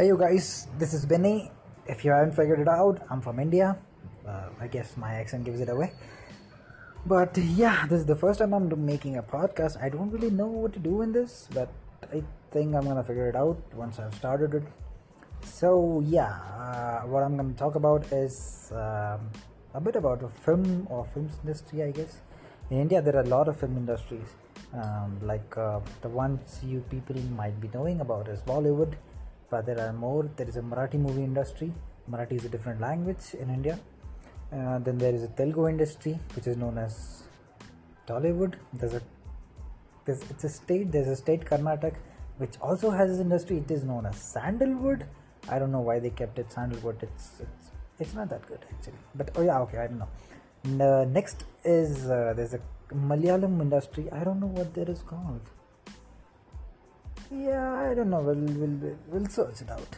Hey, you guys, this is Benny. If you haven't figured it out, I'm from India. Uh, I guess my accent gives it away. But yeah, this is the first time I'm making a podcast. I don't really know what to do in this, but I think I'm gonna figure it out once I've started it. So, yeah, uh, what I'm gonna talk about is um, a bit about the film or films industry, I guess. In India, there are a lot of film industries. Um, like uh, the ones you people might be knowing about is Bollywood, there are more. There is a Marathi movie industry. Marathi is a different language in India. Uh, then there is a Telugu industry, which is known as Tollywood. There's a there's, it's a state. There's a state Karnataka, which also has this industry. It is known as Sandalwood. I don't know why they kept it Sandalwood. It's it's it's not that good actually. But oh yeah, okay, I don't know. And, uh, next is uh, there's a Malayalam industry. I don't know what that is called. Yeah, I don't know. We'll we'll we'll search it out.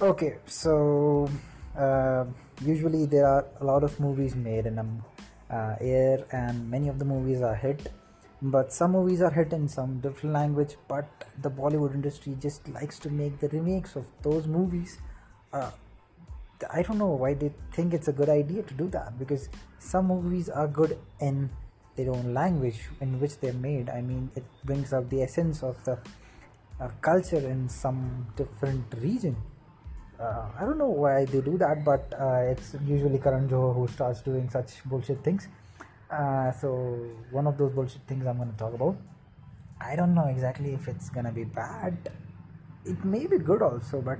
Okay, so uh, usually there are a lot of movies made in um, uh, air, and many of the movies are hit. But some movies are hit in some different language. But the Bollywood industry just likes to make the remakes of those movies. Uh, I don't know why they think it's a good idea to do that because some movies are good in their own language in which they're made. I mean, it brings out the essence of the uh, culture in some different region. Uh, I don't know why they do that, but uh, it's usually Karan Johar who starts doing such bullshit things. Uh, so one of those bullshit things I'm going to talk about. I don't know exactly if it's gonna be bad. It may be good also, but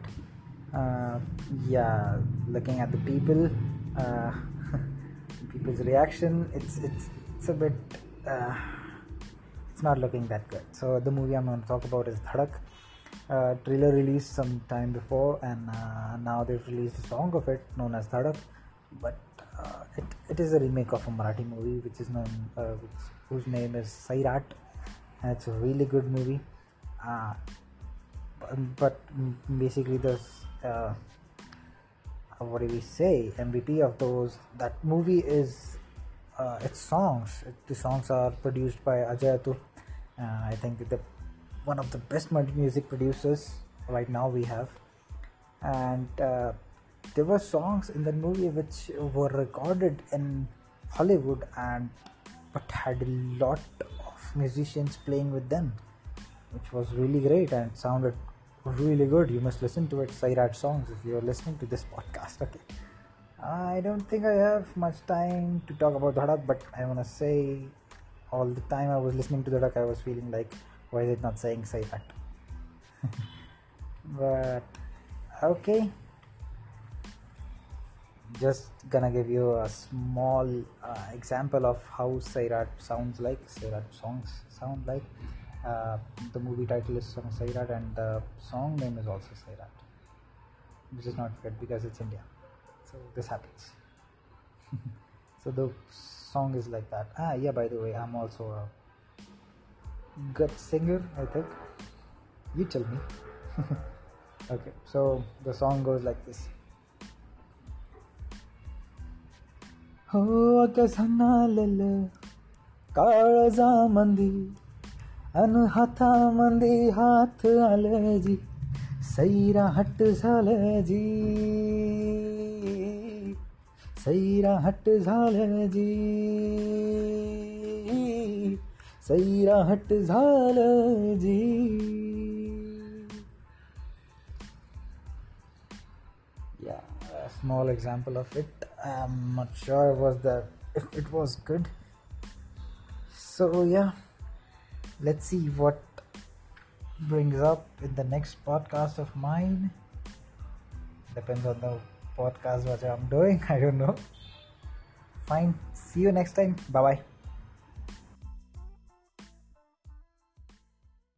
uh, yeah, looking at the people, uh, people's reaction, it's it's it's a bit. Uh, it's not looking that good. So the movie I'm going to talk about is Dhadak. Uh, trailer released some time before, and uh, now they've released a song of it known as Dhadak. But uh, it, it is a remake of a Marathi movie, which is known, uh, which, whose name is Sairat, and it's a really good movie. Uh, but basically, the uh, what do we say? MVP of those that movie is uh, its songs. The songs are produced by Ajay Atul. Uh, I think the one of the best music producers right now we have, and uh, there were songs in the movie which were recorded in Hollywood and but had a lot of musicians playing with them, which was really great and sounded really good. You must listen to it, Sairat songs, if you're listening to this podcast. Okay. I don't think I have much time to talk about Dhadak, but I want to say all the time I was listening to Dhadak, I was feeling like, why is it not saying Sairat? but okay. Just gonna give you a small uh, example of how Sairat sounds like, Sairat songs sound like. Uh, the movie title is Sairat and the song name is also Sairat, which is not good because it's India So this happens. so the song is like that. Ah, yeah. By the way, I'm also a good singer. I think. You tell me. okay. So the song goes like this. हो अगझनालेल काळजा मंदी अन हाथा मंदी हाथ आले जी सैरा हट झाले जी सैरा हट झाले जी सैरा हट झाले जी yeah a small example of it i'm not sure was that if it was good so yeah let's see what brings up in the next podcast of mine depends on the podcast what i'm doing i don't know. Fine. See you next time. Bye bye